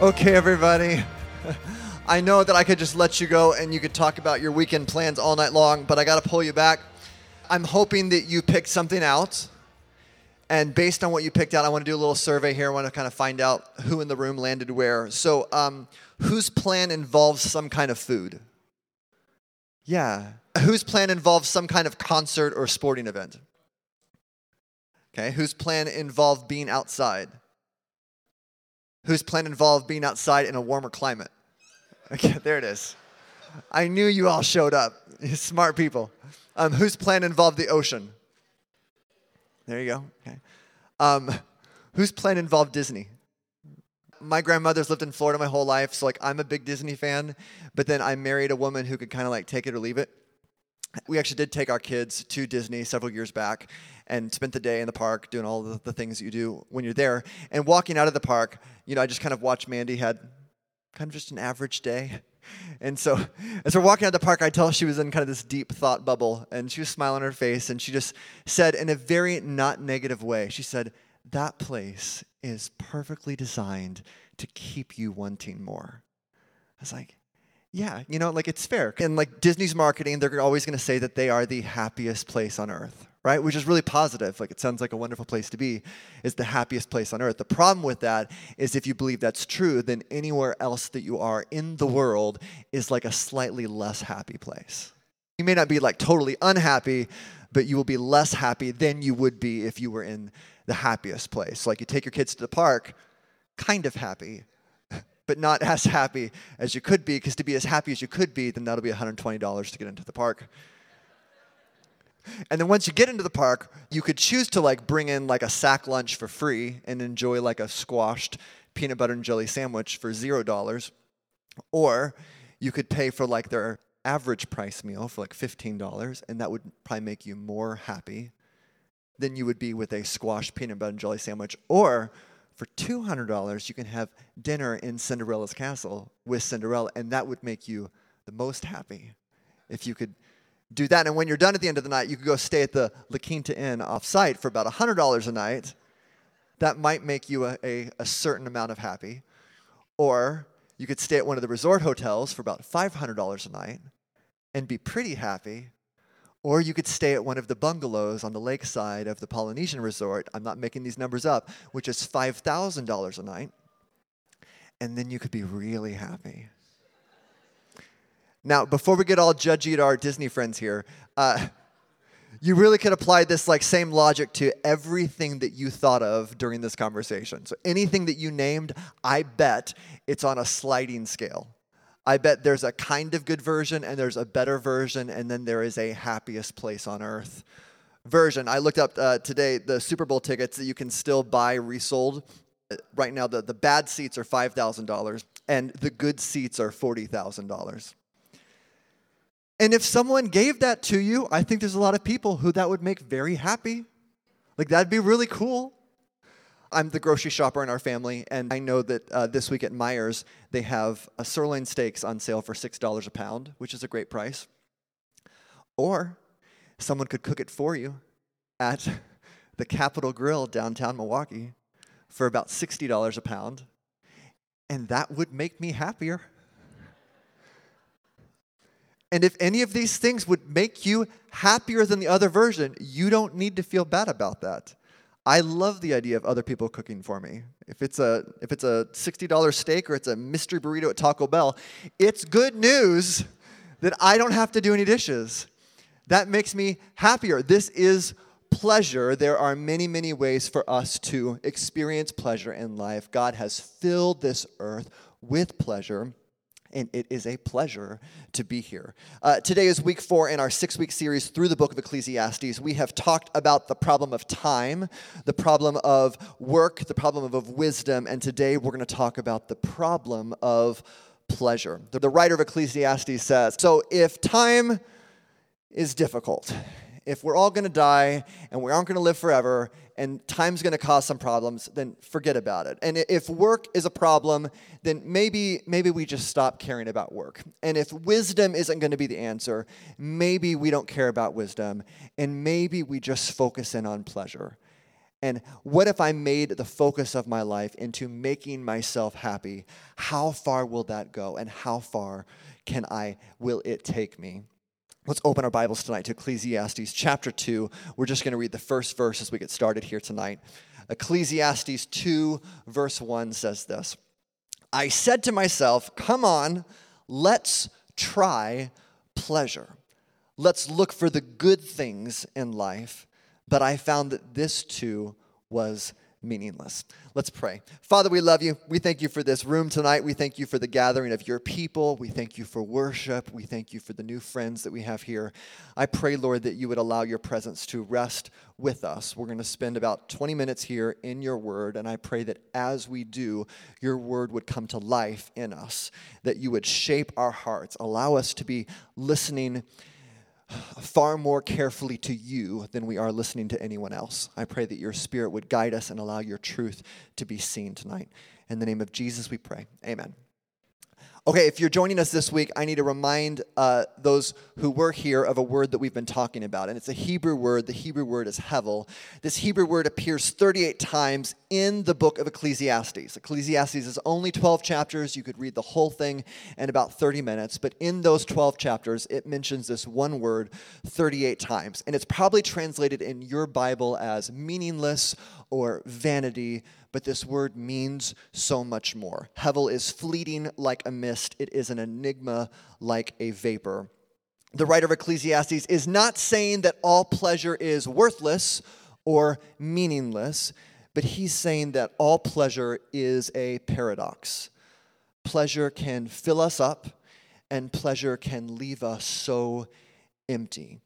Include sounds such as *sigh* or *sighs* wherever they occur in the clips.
Okay, everybody. *laughs* I know that I could just let you go and you could talk about your weekend plans all night long, but I got to pull you back. I'm hoping that you picked something out. And based on what you picked out, I want to do a little survey here. I want to kind of find out who in the room landed where. So, um, whose plan involves some kind of food? Yeah. Whose plan involves some kind of concert or sporting event? Okay. Whose plan involved being outside? Whose plan involved being outside in a warmer climate. *laughs* Okay, there it is. I knew you all showed up. *laughs* Smart people. Um, whose plan involved the ocean? There you go. Okay. Um, whose plan involved Disney? My grandmother's lived in Florida my whole life, so like I'm a big Disney fan. But then I married a woman who could kind of like take it or leave it. We actually did take our kids to Disney several years back and spent the day in the park doing all the, the things you do when you're there. And walking out of the park, you know, I just kind of watched Mandy had kind of just an average day. *laughs* And so as we're walking out of the park, I tell her she was in kind of this deep thought bubble, and she was smiling on her face, and she just said in a very not negative way, she said, That place is perfectly designed to keep you wanting more. I was like, yeah, you know, like it's fair. And like Disney's marketing, they're always going to say that they are the happiest place on earth, right? Which is really positive. Like it sounds like a wonderful place to be, is the happiest place on earth. The problem with that is if you believe that's true, then anywhere else that you are in the world is like a slightly less happy place. You may not be like totally unhappy, but you will be less happy than you would be if you were in the happiest place. Like you take your kids to the park, kind of happy, but not *laughs* as happy as you could be, because to be as happy as you could be, then that'll be $120 to get into the park. And then once you get into the park, you could choose to like bring in like a sack lunch for free and enjoy like a squashed peanut butter and jelly sandwich for zero dollars. Or you could pay for like their average price meal for like $15, and that would probably make you more happy than you would be with a squashed peanut butter and jelly sandwich. Or for $200, you can have dinner in Cinderella's castle with Cinderella, and that would make you the most happy if you could do that. And when you're done at the end of the night, you could go stay at the La Quinta Inn off site for about $100 a night. That might make you a, a, a, certain amount of happy. Or you could stay at one of the resort hotels for about $500 a night and be pretty happy. Or you could stay at one of the bungalows on the lakeside of the Polynesian resort. I'm not making these numbers up, which is $5,000 a night. And then you could be really happy. Now, before we get all judgy at our Disney friends here, uh, you really could apply this like same logic to everything that you thought of during this conversation. So anything that you named, I bet it's on a sliding scale. I bet there's a kind of good version and there's a better version, and then there is a happiest place on earth version. I looked up uh, today the Super Bowl tickets that you can still buy resold. Uh, right now, the, the bad seats are $5,000 and the good seats are $40,000. And if someone gave that to you, I think there's a lot of people who that would make very happy. Like, that'd be really cool. I'm the grocery shopper in our family, and I know that uh, this week at Meijer's, they have a sirloin steaks on sale for $6 a pound, which is a great price. Or someone could cook it for you at the Capital Grille downtown Milwaukee for about $60 a pound, and that would make me happier. And if any of these things would make you happier than the other version, you don't need to feel bad about that. I love the idea of other people cooking for me. If it's a if it's a $60 steak or it's a mystery burrito at Taco Bell, it's good news that I don't have to do any dishes. That makes me happier. This is pleasure. There are many, many ways for us to experience pleasure in life. God has filled this earth with pleasure. And it is a pleasure to be here. Uh, today is week four in our six week series through the book of Ecclesiastes. We have talked about the problem of time, the problem of work, the problem of, wisdom, and today we're going to talk about the problem of pleasure. The writer of Ecclesiastes says So if time is difficult, if we're all going to die and we aren't going to live forever and time's going to cause some problems, then forget about it. And if work is a problem, then maybe maybe we just stop caring about work. And if wisdom isn't going to be the answer, maybe we don't care about wisdom and maybe we just focus in on pleasure. And what if I made the focus of my life into making myself happy? How far will that go and how far can I will it take me? Let's open our Bibles tonight to Ecclesiastes chapter 2. We're just going to read the first verse as we get started here tonight. Ecclesiastes 2, verse 1 says this I said to myself, Come on, let's try pleasure. Let's look for the good things in life. But I found that this too was meaningless. Let's pray. Father, we love you. We thank you for this room tonight. We thank you for the gathering of your people. We thank you for worship. We thank you for the new friends that we have here. I pray, Lord, that you would allow your presence to rest with us. We're going to spend about 20 minutes here in your word, and I pray that as we do, your word would come to life in us, that you would shape our hearts, allow us to be listening far more carefully to you than we are listening to anyone else. I pray that your spirit would guide us and allow your truth to be seen tonight. In the name of Jesus, we pray. Amen. Okay, if you're joining us this week, I need to remind uh, those who were here of a word that we've been talking about. And it's a Hebrew word. The Hebrew word is hevel. This Hebrew word appears 38 times in the book of Ecclesiastes. Ecclesiastes is only 12 chapters. You could read the whole thing in about 30 minutes. But in those 12 chapters, it mentions this one word 38 times. And it's probably translated in your Bible as meaningless or vanity but this word means so much more. Hevel is fleeting like a mist, it is an enigma like a vapor. The writer of Ecclesiastes is not saying that all pleasure is worthless or meaningless, but he's saying that all pleasure is a paradox. Pleasure can fill us up, and pleasure can leave us so empty.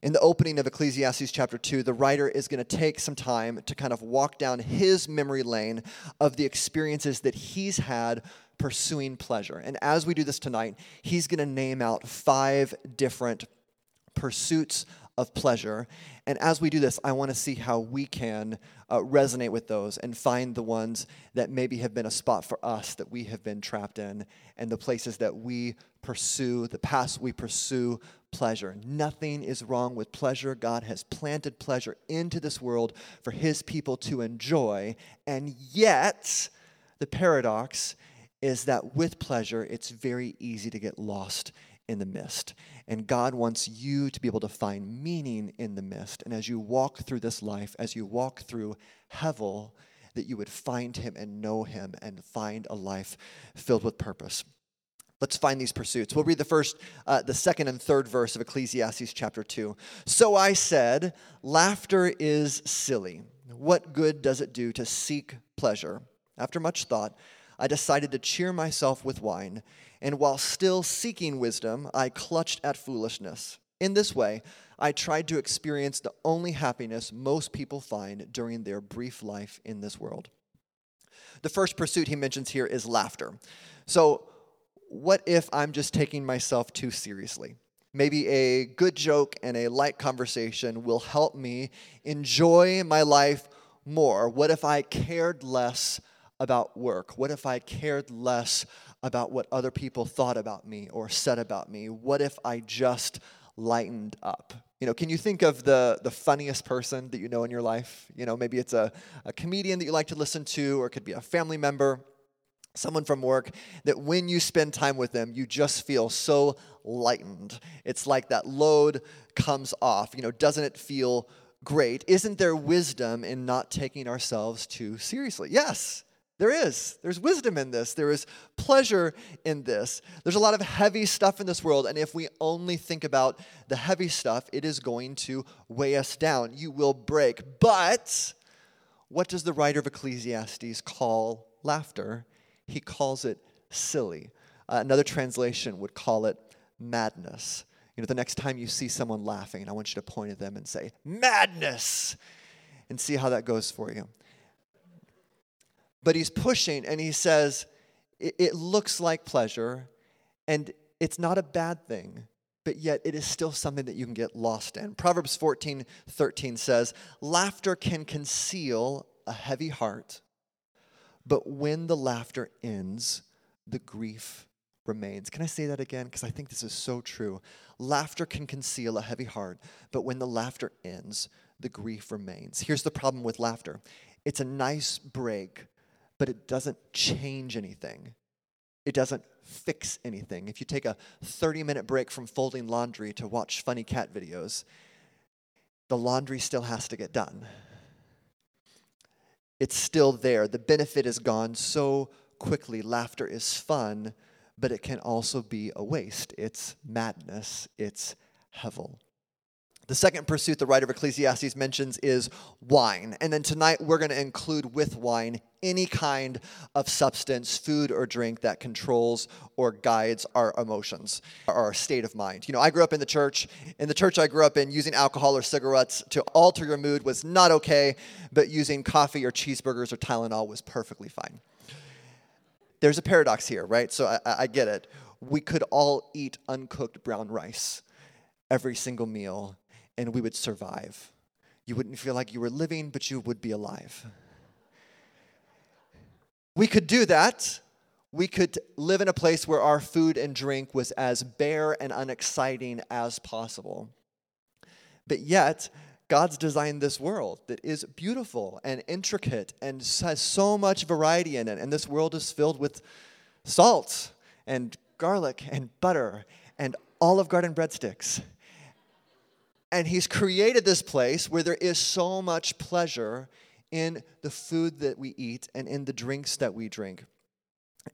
In the opening of Ecclesiastes chapter 2, the writer is going to take some time to kind of walk down his memory lane of the experiences that he's had pursuing pleasure. And as we do this tonight, he's going to name out five different pursuits of pleasure. And as we do this, I want to see how we can uh, resonate with those and find the ones that maybe have been a spot for us that we have been trapped in, and the places that we pursue, the past we pursue pleasure. Nothing is wrong with pleasure. God has planted pleasure into this world for his people to enjoy. And yet, the paradox is that with pleasure, it's very easy to get lost in the mist. And God wants you to be able to find meaning in the mist. And as you walk through this life, as you walk through Hevel, that you would find Him and know Him and find a life filled with purpose. Let's find these pursuits. We'll read the first, uh, the second and third verse of Ecclesiastes chapter 2. So I said, Laughter is silly. What good does it do to seek pleasure? After much thought, I decided to cheer myself with wine, and while still seeking wisdom, I clutched at foolishness. In this way, I tried to experience the only happiness most people find during their brief life in this world. The first pursuit he mentions here is laughter. So, what if I'm just taking myself too seriously? Maybe a good joke and a light conversation will help me enjoy my life more. What if I cared less about work? What if I cared less about what other people thought about me or said about me? What if I just lightened up? You know, can you think of the, the funniest person that you know in your life? You know, maybe it's a, a comedian that you like to listen to, or it could be a family member someone from work that when you spend time with them, you just feel so lightened. It's like that load comes off. You know, doesn't it feel great? Isn't there wisdom in not taking ourselves too seriously? Yes. There is. There's wisdom in this. There is pleasure in this. There's a lot of heavy stuff in this world, and if we only think about the heavy stuff, it is going to weigh us down. You will break. But what does the writer of Ecclesiastes call laughter? He calls it silly. Uh, another translation would call it madness. You know, the next time you see someone laughing, I want you to point at them and say, madness, and see how that goes for you. But he's pushing and he says, it, it looks like pleasure and it's not a bad thing but yet it is still something that you can get lost in. Proverbs 14 13 says, Laughter can conceal a heavy heart, but when the laughter ends, the grief remains. Can I say that again? Because I think this is so true. Laughter can conceal a heavy heart, but when the laughter ends, the grief remains. Here's the problem with laughter it's a nice break, but it doesn't change anything. It doesn't fix anything. If you take a 30 minute break from folding laundry to watch funny cat videos, the laundry still has to get done. It's still there. The benefit is gone so quickly. Laughter is fun, but it can also be a waste. It's madness, it's hevel. The second pursuit the writer of Ecclesiastes mentions is wine. And then tonight we're going to include with wine any kind of substance, food or drink that controls or guides our emotions, our state of mind. You know, I grew up in the church. In the church I grew up in, using alcohol or cigarettes to alter your mood was not okay, but using coffee or cheeseburgers or Tylenol was perfectly fine. There's a paradox here, right? So I, I get it. We could all eat uncooked brown rice every single meal and we would survive. You wouldn't feel like you were living, but you would be alive. We could do that. We could live in a place where our food and drink was as bare and unexciting as possible. But yet, God's designed this world that is beautiful and intricate and has so much variety in it. And this world is filled with salt and garlic and butter and Olive Garden breadsticks and he's created this place where there is so much pleasure in the food that we eat and in the drinks that we drink.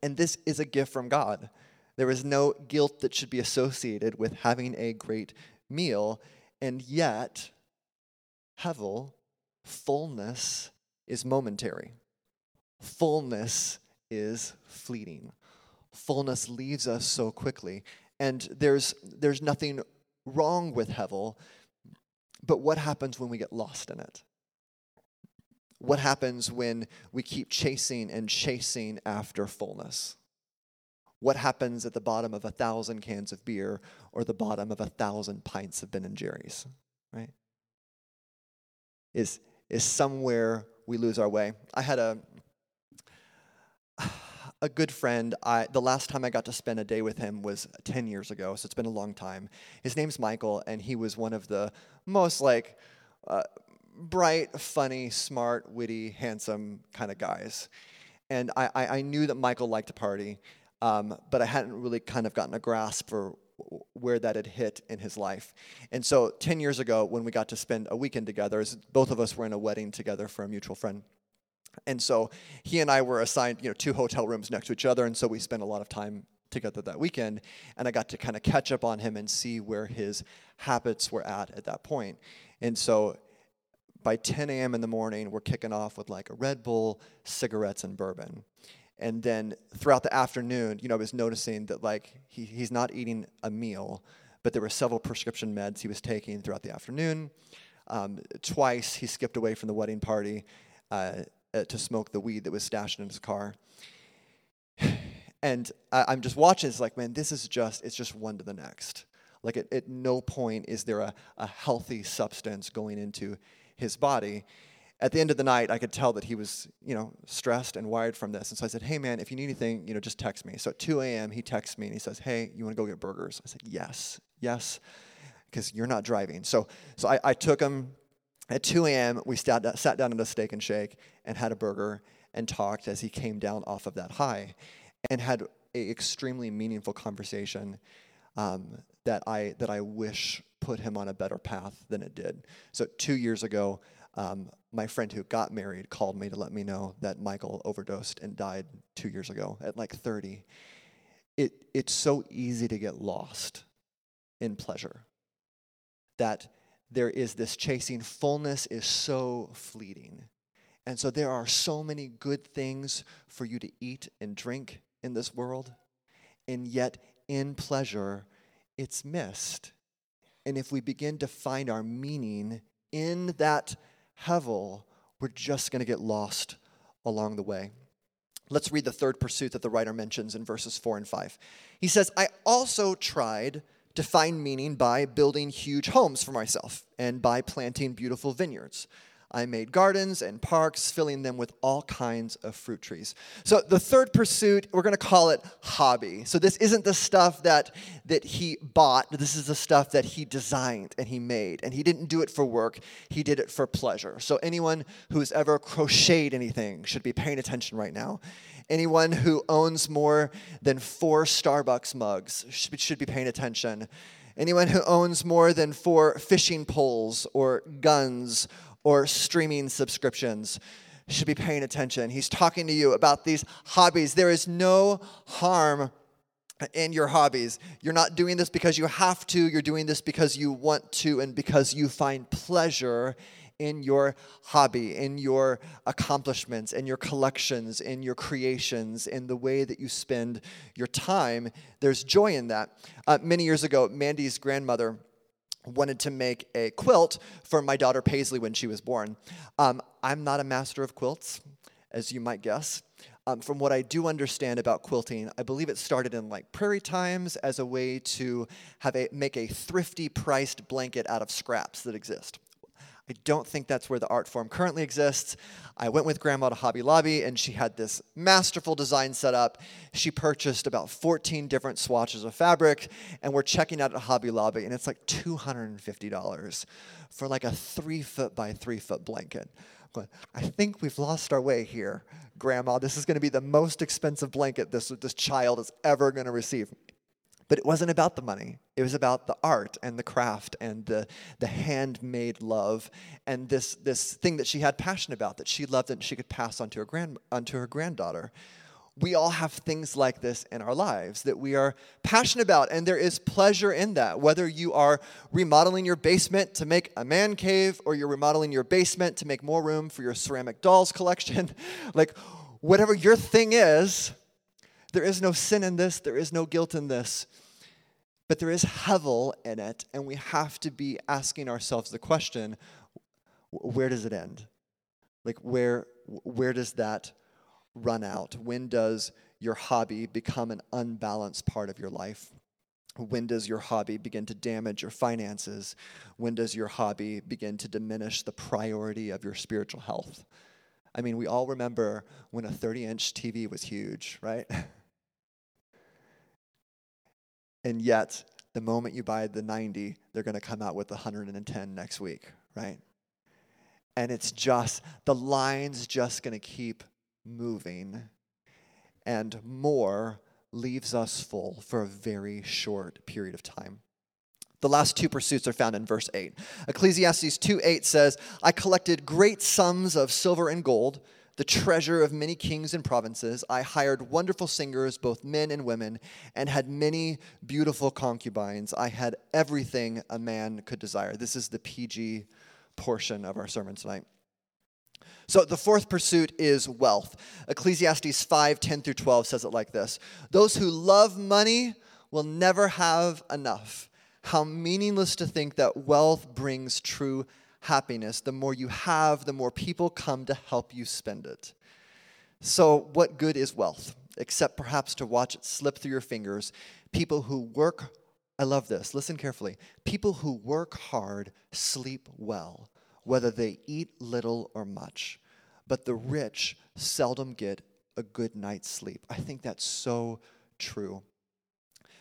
And this is a gift from God. There is no guilt that should be associated with having a great meal. And yet, Hevel, fullness, is momentary. Fullness is fleeting. Fullness leaves us so quickly. And there's, there's nothing wrong with Hevel but what happens when we get lost in it? What happens when we keep chasing and chasing after fullness? What happens at the bottom of a thousand cans of beer or the bottom of a thousand pints of Ben and Jerry's, right? Is, is somewhere we lose our way. I had a, a good friend. I, the last time I got to spend a day with him was 10 years ago, so it's been a long time. His name's Michael, and he was one of the most like uh, bright, funny, smart, witty, handsome kind of guys. And I, I, I knew that Michael liked to party, um, but I hadn't really kind of gotten a grasp for where that had hit in his life. And so 10 years ago, when we got to spend a weekend together, both of us were in a wedding together for a mutual friend. And so he and I were assigned, you know, two hotel rooms next to each other, and so we spent a lot of time together that weekend. And I got to kind of catch up on him and see where his habits were at at that point. And so by 10 a.m. in the morning, we're kicking off with like a Red Bull, cigarettes, and bourbon. And then throughout the afternoon, you know, I was noticing that like he, he's not eating a meal, but there were several prescription meds he was taking throughout the afternoon. Um, twice he skipped away from the wedding party. Uh, uh, to smoke the weed that was stashed in his car. *sighs* And I, am just watching. It's like, man, this is just, it's just one to the next. Like, at, at no point is there a, a healthy substance going into his body. At the end of the night, I could tell that he was, you know, stressed and wired from this. And so I said, hey, man, if you need anything, you know, just text me. So at 2 a.m., he texts me and he says, hey, you want to go get burgers? I said, yes, yes, because you're not driving. So, so I, I took him at 2 a.m., we sat, sat down at a Steak 'n Shake and had a burger and talked as he came down off of that high and had an extremely meaningful conversation um, that, I, that I wish put him on a better path than it did. So, two years ago, um, my friend who got married called me to let me know that Michael overdosed and died two years ago at like 30. It, it's so easy to get lost in pleasure that there is this chasing. Fullness is so fleeting. And so there are so many good things for you to eat and drink in this world. and yet in pleasure, it's missed. And if we begin to find our meaning in that hevel, we're just going to get lost along the way. Let's read the third pursuit that the writer mentions in verses 4 and 5. He says, I also tried to find meaning by building huge homes for myself and by planting beautiful vineyards. I made gardens and parks, filling them with all kinds of fruit trees. So the third pursuit, we're going to call it hobby. So this isn't the stuff that that he bought. This is the stuff that he designed and he made. And he didn't do it for work. He did it for pleasure. So anyone who's ever crocheted anything should be paying attention right now. Anyone who owns more than 4 Starbucks mugs should be paying attention. Anyone who owns more than four fishing poles or guns or streaming subscriptions should be paying attention. He's talking to you about these hobbies. There is no harm in your hobbies. You're not doing this because you have to, you're doing this because you want to and because you find pleasure in your hobby, in your accomplishments, in your collections, in your creations, in the way that you spend your time. There's joy in that. Uh, many years ago, Mandy's grandmother wanted to make a quilt for my daughter Paisley when she was born. Um, I'm not a master of quilts, as you might guess. Um, from what I do understand about quilting, I believe it started in like prairie times as a way to have a make a thrifty priced blanket out of scraps that exist. I don't think that's where the art form currently exists. I went with grandma to Hobby Lobby and she had this masterful design set up. She purchased about 14 different swatches of fabric and we're checking out at Hobby Lobby and it's like $250 for like a three foot by three foot blanket. I think we've lost our way here, Grandma. This is going to be the most expensive blanket this, this child is ever going to receive. But it wasn't about the money. It was about the art and the craft and the, the handmade love and this, this thing that she had passion about that she loved and she could pass on to her, grand, onto her granddaughter. We all have things like this in our lives that we are passionate about, and there is pleasure in that. Whether you are remodeling your basement to make a man cave or you're remodeling your basement to make more room for your ceramic dolls collection, *laughs* like whatever your thing is, there is no sin in this, there is no guilt in this, but there is hevel in it, and we have to be asking ourselves the question where does it end? Like, where, where does that run out? When does your hobby become an unbalanced part of your life? When does your hobby begin to damage your finances? When does your hobby begin to diminish the priority of your spiritual health? I mean, we all remember when a 30 inch TV was huge, right? *laughs* And yet, the moment you buy the 90, they're going to come out with the 110 next week, right? And it's just, the line's just going to keep moving. And more leaves us full for a very short period of time. The last two pursuits are found in verse 8. Ecclesiastes 2 8 says, I collected great sums of silver and gold the treasure of many kings and provinces. I hired wonderful singers, both men and women, and had many beautiful concubines. I had everything a man could desire. This is the PG portion of our sermon tonight. So the fourth pursuit is wealth. Ecclesiastes 5 10 through 12 says it like this Those who love money will never have enough. How meaningless to think that wealth brings true happiness. Happiness, the more you have, the more people come to help you spend it. So, what good is wealth? Except perhaps to watch it slip through your fingers. People who work, I love this, listen carefully. People who work hard sleep well, whether they eat little or much. But the rich seldom get a good night's sleep. I think that's so true.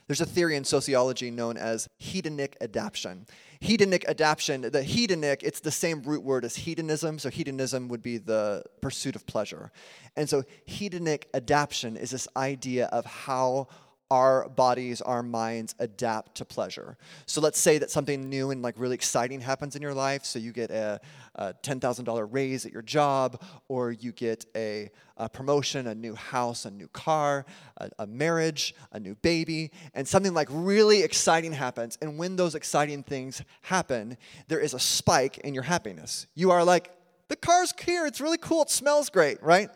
There's a theory in sociology known as hedonic adaptation. Hedonic adaptation, the hedonic, it's the same root word as hedonism. So hedonism would be the pursuit of pleasure. And so hedonic adaptation is this idea of how our bodies, our minds adapt to pleasure. So let's say that something new and like really exciting happens in your life. So you get a, a $10,000 raise at your job, or you get a, a, promotion, a new house, a new car, a, a marriage, a new baby, and something like really exciting happens. And when those exciting things happen, there is a spike in your happiness. You are like, the car's here, it's really cool, it smells great, right?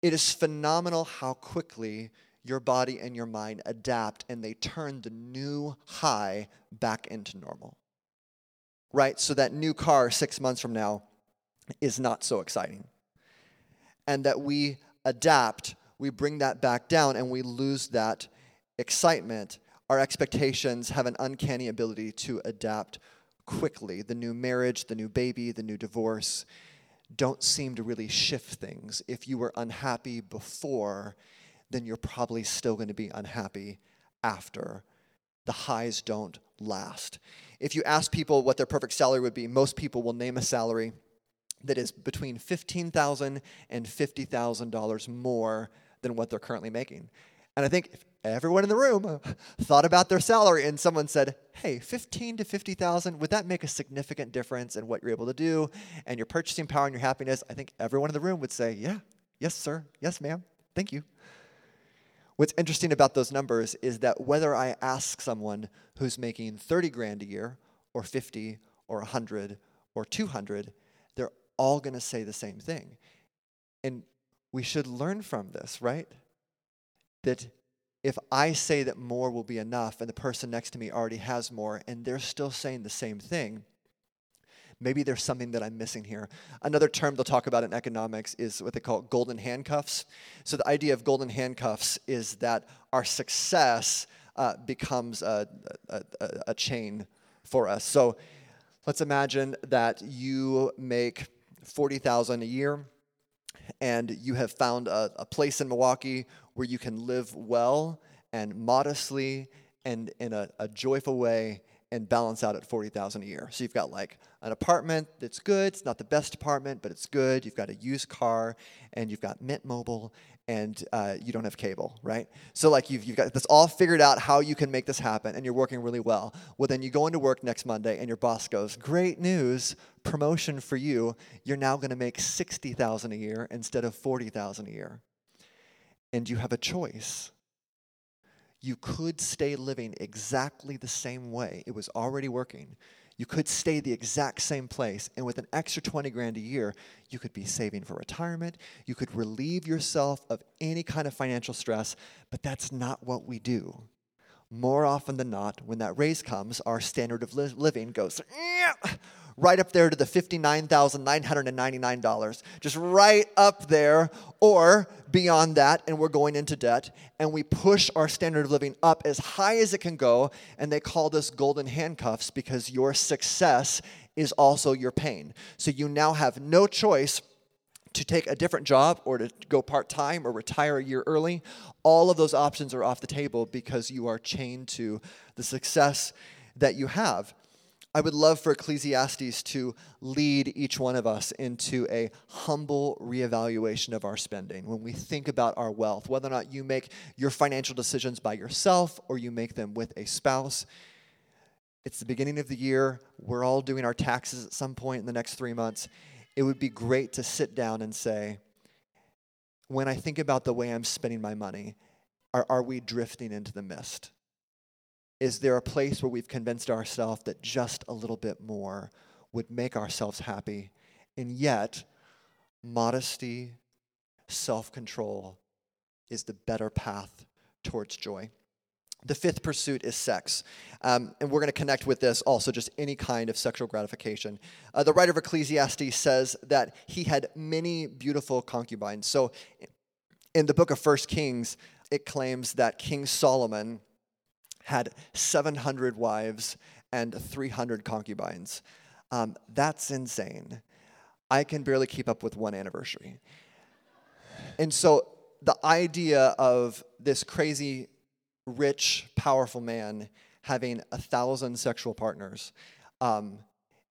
It is phenomenal how quickly your body and your mind adapt and they turn the new high back into normal. Right? So that new car six months from now is not so exciting. And that we adapt, we bring that back down, and we lose that excitement. Our expectations have an uncanny ability to adapt quickly. The new marriage, the new baby, the new divorce don't seem to really shift things. If you were unhappy before, then you're probably still going to be unhappy after. The highs don't last. If you ask people what their perfect salary would be, most people will name a salary that is between $15,000 and $50,000 more than what they're currently making. And I think if everyone in the room *laughs* thought about their salary and someone said, "Hey, 15 to 50,000, would that make a significant difference in what you're able to do and your purchasing power and your happiness?" I think everyone in the room would say, "Yeah. Yes, sir. Yes, ma'am. Thank you." What's interesting about those numbers is that whether I ask someone who's making 30 grand a year or 50 or 100 or 200, they're all going to say the same thing. And we should learn from this, right? that if I say that more will be enough and the person next to me already has more and they're still saying the same thing, maybe there's something that I'm missing here. Another term they'll talk about in economics is what they call golden handcuffs. So the idea of golden handcuffs is that our success uh, becomes a, a, a, a chain for us. So let's imagine that you make 40,000 a year and you have found a, a place in Milwaukee where you can live well and modestly and in a, a joyful way and balance out at 40,000 a year. So you've got like an apartment that's good. It's not the best apartment, but it's good. You've got a used car and you've got Mint Mobile and uh, you don't have cable, right? So like you've, you've got this all figured out how you can make this happen and you're working really well. Well, then you go into work next Monday and your boss goes, great news, promotion for you. You're now going to make 60,000 a year instead of 40,000 a year and you have a choice. You could stay living exactly the same way. It was already working. You could stay the exact same place, and with an extra 20 grand a year, you could be saving for retirement. You could relieve yourself of any kind of financial stress, but that's not what we do. More often than not, when that raise comes, our standard of li- living goes *laughs* right up there to the $59,999, just right up there, or beyond that, and we're going into debt, and we push our standard of living up as high as it can go, and they call this golden handcuffs because your success is also your pain. So you now have no choice to take a different job or to go part time or retire a year early. All of those options are off the table because you are chained to the success that you have. I would love for Ecclesiastes to lead each one of us into a humble reevaluation of our spending. When we think about our wealth, whether or not you make your financial decisions by yourself or you make them with a spouse, it's the beginning of the year. We're all doing our taxes at some point in the next three months. It would be great to sit down and say, when I think about the way I'm spending my money, are, are we drifting into the mist? Is there a place where we've convinced ourselves that just a little bit more would make ourselves happy? And yet, modesty, self control is the better path towards joy. The fifth pursuit is sex. Um, and we're going to connect with this also, just any kind of sexual gratification. Uh, the writer of Ecclesiastes says that he had many beautiful concubines. So in the book of First Kings, it claims that King Solomon had 700 wives and 300 concubines. Um, that's insane. I can barely keep up with one anniversary. And so the idea of this crazy, rich, powerful man having a thousand sexual partners um,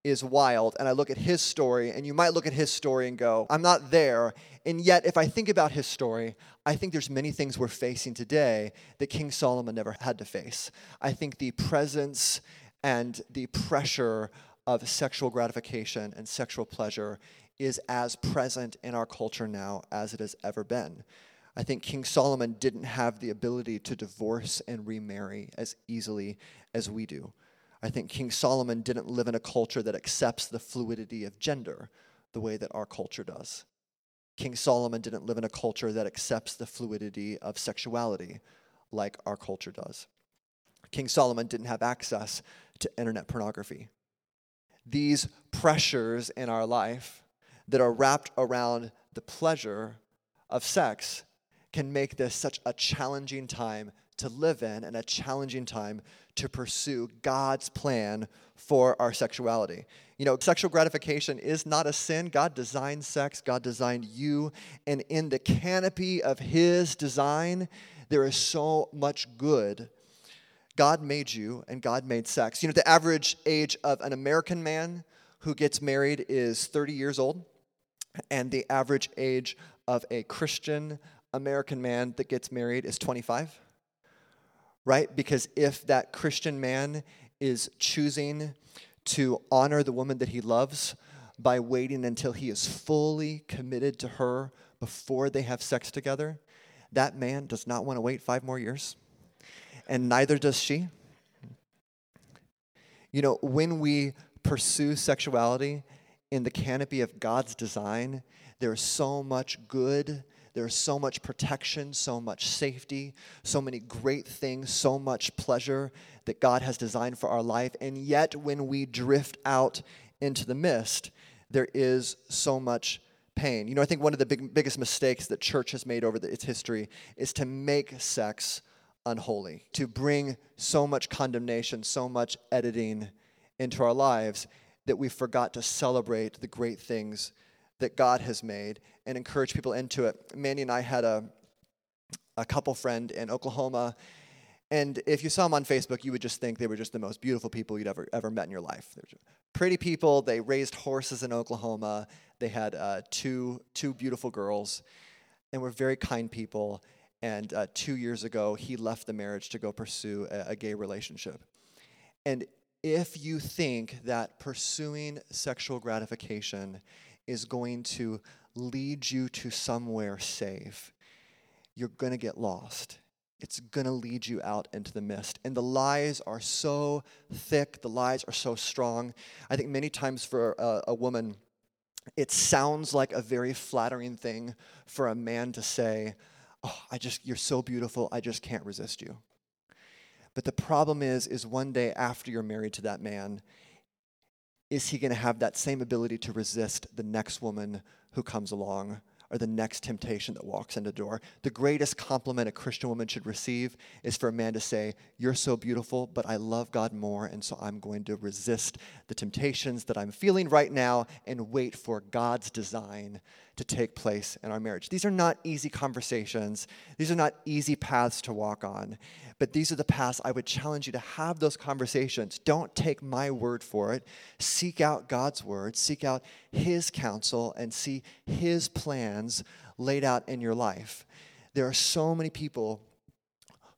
is wild. And I look at his story, and you might look at his story and go, I'm not there. And yet, if I think about his story, I think there's many things we're facing today that King Solomon never had to face. I think the presence and the pressure of sexual gratification and sexual pleasure is as present in our culture now as it has ever been. I think King Solomon didn't have the ability to divorce and remarry as easily as we do. I think King Solomon didn't live in a culture that accepts the fluidity of gender the way that our culture does. King Solomon didn't live in a culture that accepts the fluidity of sexuality like our culture does. King Solomon didn't have access to internet pornography. These pressures in our life that are wrapped around the pleasure of sex can make this such a challenging time to live in and a challenging time to pursue God's plan for our sexuality. You know, sexual gratification is not a sin. God designed sex, God designed you, and in the canopy of His design, there is so much good. God made you and God made sex. You know, the average age of an American man who gets married is 30 years old, and the average age of a Christian American man that gets married is 25 right? Because if that Christian man is choosing to honor the woman that he loves by waiting until he is fully committed to her before they have sex together, that man does not want to wait five more years. And neither does she. You know, when we pursue sexuality in the canopy of God's design, there is so much good there's so much protection, so much safety, so many great things, so much pleasure that God has designed for our life. And yet, when we drift out into the mist, there is so much pain. You know, I think one of the big, biggest mistakes that church has made over the, its history is to make sex unholy, to bring so much condemnation, so much editing into our lives that we forgot to celebrate the great things that God has made and encourage people into it. Mandy and I had a, a couple friend in Oklahoma, and if you saw them on Facebook, you would just think they were just the most beautiful people you'd ever, ever met in your life. They're pretty people. They raised horses in Oklahoma. They had uh, two, two beautiful girls, and were very kind people. And uh, two years ago, he left the marriage to go pursue a, a gay relationship. And if you think that pursuing sexual gratification is going to lead you to somewhere safe, you're going to get lost. It's going to lead you out into the mist. And the lies are so thick, the lies are so strong. I think many times for a, a woman, it sounds like a very flattering thing for a man to say, Oh, I just, you're so beautiful, I just can't resist you. But the problem is, is one day after you're married to that man, is he going to have that same ability to resist the next woman who comes along or the next temptation that walks in the door. The greatest compliment a Christian woman should receive is for a man to say, You're so beautiful, but I love God more, and so I'm going to resist the temptations that I'm feeling right now and wait for God's design to take place in our marriage. These are not easy conversations, these are not easy paths to walk on. But these are the paths I would challenge you to have those conversations. Don't take my word for it. Seek out God's word, seek out His counsel, and see His plans laid out in your life. There are so many people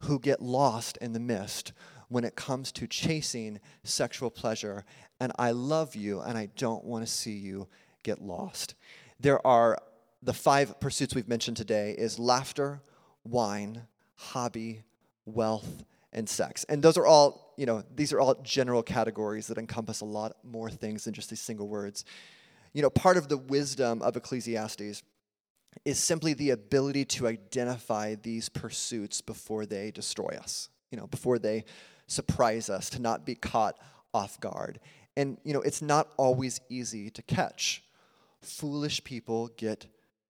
who get lost in the mist when it comes to chasing sexual pleasure. And I love you, and I don't want to see you get lost. There are the five pursuits we've mentioned today is laughter, wine, hobby, wealth, and sex. And those are all, you know, these are all general categories that encompass a lot more things than just these single words. You know, part of the wisdom of Ecclesiastes is simply the ability to identify these pursuits before they destroy us, you know, before they surprise us, to not be caught off guard. And, you know, it's not always easy to catch. Foolish people get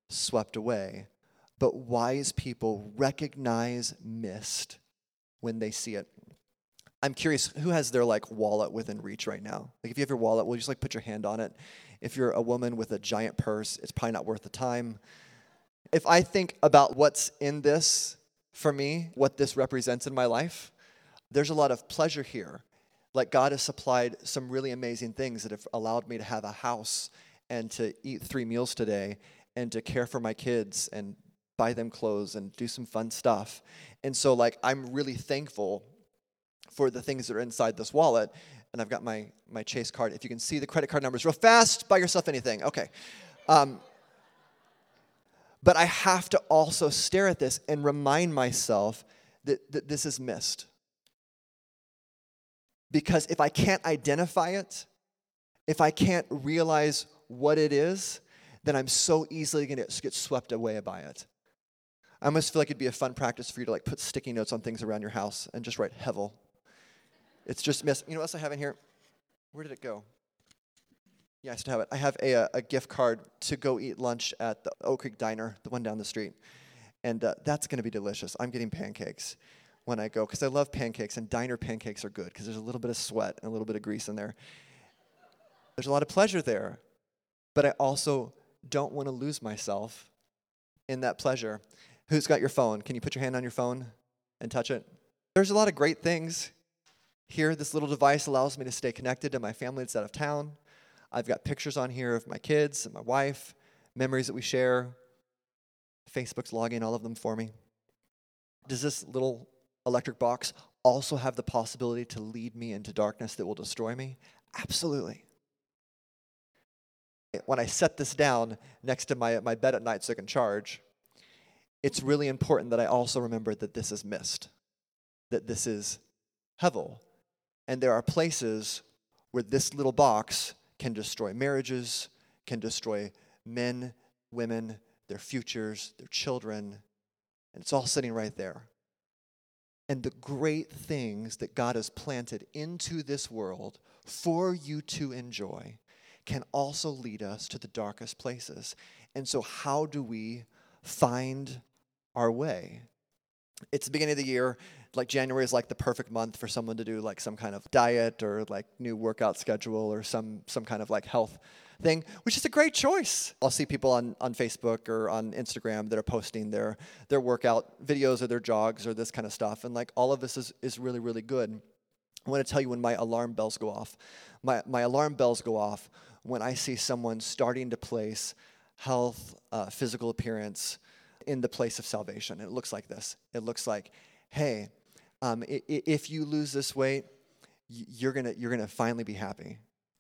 swept away, but wise people recognize mist when they see it. I'm curious, who has their like wallet within reach right now? Like if you have your wallet, will you just like put your hand on it? If you're a woman with a giant purse, it's probably not worth the time. If I think about what's in this for me, what this represents in my life, there's a lot of pleasure here. Like God has supplied some really amazing things that have allowed me to have a house and to eat three meals today and to care for my kids and buy them clothes and do some fun stuff. And so, like, I'm really thankful for the things that are inside this wallet. And I've got my, my Chase card. If you can see the credit card numbers real fast, buy yourself anything. Okay. Um, but I have to also stare at this and remind myself that, that this is mist. Because if I can't identify it, if I can't realize what it is, then I'm so easily going to get swept away by it. I almost feel like it'd be a fun practice for you to like put sticky notes on things around your house and just write Hevel. It's just miss. You know what else I have in here? Where did it go? Yeah, I still have it. I have a, uh, a gift card to go eat lunch at the Oak Creek Diner, the one down the street. And uh, that's going to be delicious. I'm getting pancakes when I go because I love pancakes, and diner pancakes are good because there's a little bit of sweat and a little bit of grease in there. There's a lot of pleasure there, but I also don't want to lose myself in that pleasure. Who's got your phone? Can you put your hand on your phone and touch it? There's a lot of great things here. This little device allows me to stay connected to my family that's out of town. I've got pictures on here of my kids and my wife, memories that we share. Facebook's logging all of them for me. Does this little electric box also have the possibility to lead me into darkness that will destroy me? Absolutely. When I set this down next to my, my bed at night so I can charge, it's really important that I also remember that this is mist, that this is Hevel. And there are places where this little box can destroy marriages, can destroy men, women, their futures, their children, and it's all sitting right there. And the great things that God has planted into this world for you to enjoy can also lead us to the darkest places. And so, how do we find our way? It's the beginning of the year. Like January is like the perfect month for someone to do like some kind of diet or like new workout schedule or some some kind of like health thing, which is a great choice. I'll see people on, on Facebook or on Instagram that are posting their, their workout videos or their jogs or this kind of stuff. And like all of this is, is really, really good. I want to tell you when my alarm bells go off. My, my alarm bells go off when I see someone starting to place health, uh, physical appearance in the place of salvation. It looks like this. It looks like, hey, um, if you lose this weight, you're gonna you're gonna finally be happy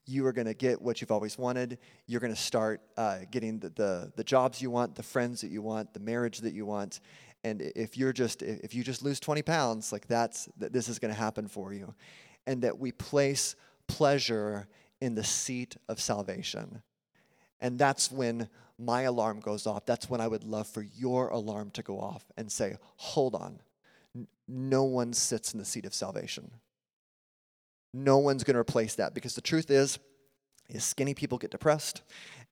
you are to get what you've always wanted. You're to start uh, getting the, the, the jobs you want, the friends that you want, the marriage that you want. And if you're just if you just lose 20 pounds, like that's that this is to happen for you, and that we place pleasure in the seat of salvation. And that's when my alarm goes off. That's when I would love for your alarm to go off and say, hold on, no one sits in the seat of salvation. No one's going to replace that because the truth is, is skinny people get depressed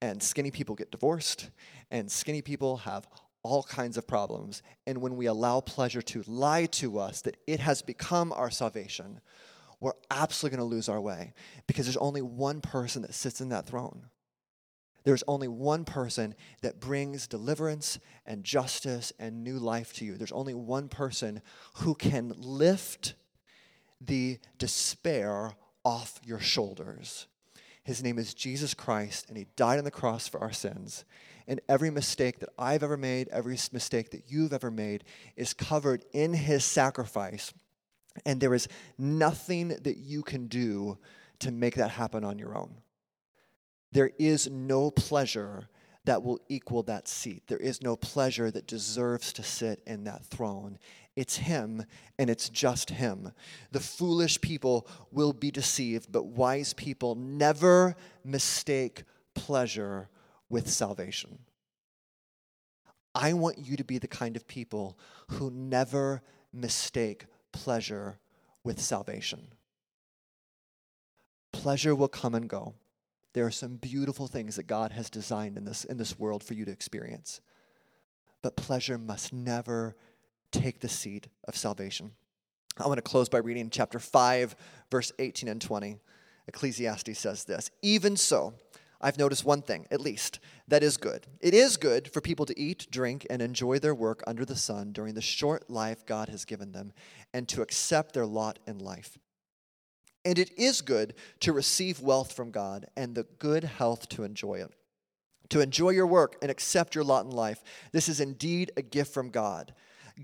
and skinny people get divorced and skinny people have all kinds of problems. And when we allow pleasure to lie to us that it has become our salvation, we're absolutely going to lose our way because there's only one person that sits in that throne. There's only one person that brings deliverance and justice and new life to you. There's only one person who can lift the despair off your shoulders. His name is Jesus Christ, and He died on the cross for our sins. And every mistake that I've ever made, every mistake that you've ever made, is covered in His sacrifice. And there is nothing that you can do to make that happen on your own. There is no pleasure that will equal that seat. There is no pleasure that deserves to sit in that throne. It's Him, and it's just Him. The foolish people will be deceived, but wise people never mistake pleasure with salvation. I want you to be the kind of people who never mistake pleasure with salvation. Pleasure will come and go. There are some beautiful things that God has designed in this, in this world for you to experience. But pleasure must never take the seat of salvation. I want to close by reading chapter 5, verse 18 and 20. Ecclesiastes says this Even so, I've noticed one thing, at least, that is good. It is good for people to eat, drink, and enjoy their work under the sun during the short life God has given them, and to accept their lot in life. And it is good to receive wealth from God and the good health to enjoy it. To enjoy your work and accept your lot in life. This is indeed a gift from God.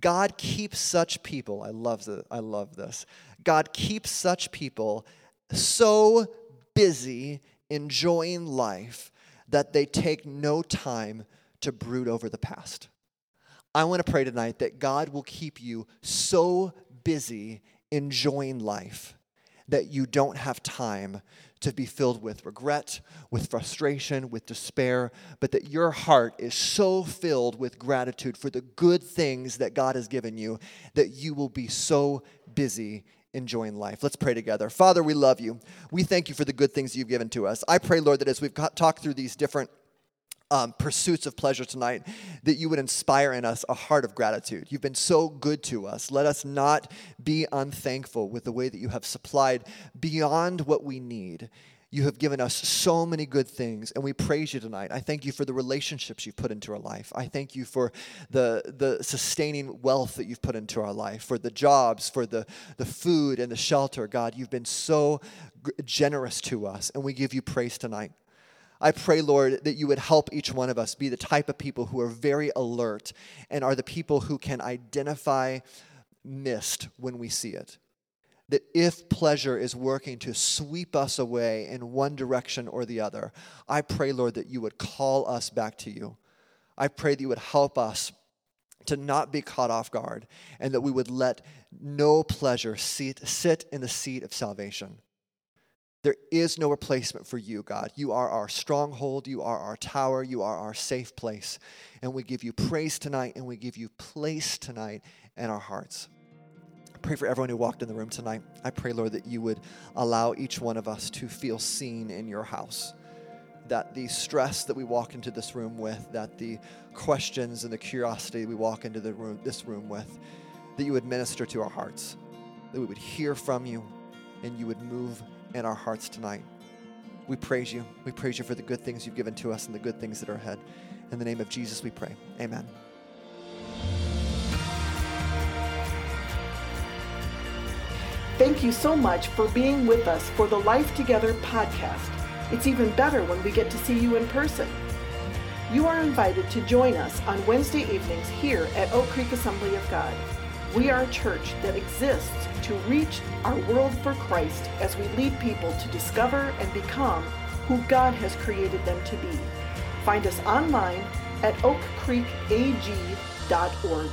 God keeps such people, I love, the, I love this. God keeps such people so busy enjoying life that they take no time to brood over the past. I want to pray tonight that God will keep you so busy enjoying life that you don't have time to be filled with regret, with frustration, with despair, but that your heart is so filled with gratitude for the good things that God has given you that you will be so busy enjoying life. Let's pray together. Father, we love you. We thank you for the good things you've given to us. I pray, Lord, that as we've talked through these different um, pursuits of pleasure tonight, that you would inspire in us a heart of gratitude. You've been so good to us. Let us not be unthankful with the way that you have supplied beyond what we need. You have given us so many good things, and we praise you tonight. I thank you for the relationships you've put into our life. I thank you for the, the sustaining wealth that you've put into our life, for the jobs, for the, the food and the shelter. God, you've been so generous to us, and we give you praise tonight. I pray, Lord, that you would help each one of us be the type of people who are very alert and are the people who can identify mist when we see it that if pleasure is working to sweep us away in one direction or the other, I pray, Lord, that you would call us back to you. I pray that you would help us to not be caught off guard and that we would let no pleasure sit, sit in the seat of salvation. There is no replacement for you, God. You are our stronghold. You are our tower. You are our safe place. And we give you praise tonight and we give you place tonight in our hearts I pray for everyone who walked in the room tonight. I pray, Lord, that you would allow each one of us to feel seen in your house. That the stress that we walk into this room with, that the questions and the curiosity we walk into the room, this room with, that you would minister to our hearts, that we would hear from you, and you would move in our hearts tonight. We praise you. We praise you for the good things you've given to us and the good things that are ahead. In the name of Jesus, we pray. Amen. Thank you so much for being with us for the Life Together podcast. It's even better when we get to see you in person. You are invited to join us on Wednesday evenings here at Oak Creek Assembly of God. We are a church that exists to reach our world for Christ as we lead people to discover and become who God has created them to be. Find us online at oakcreekag.org.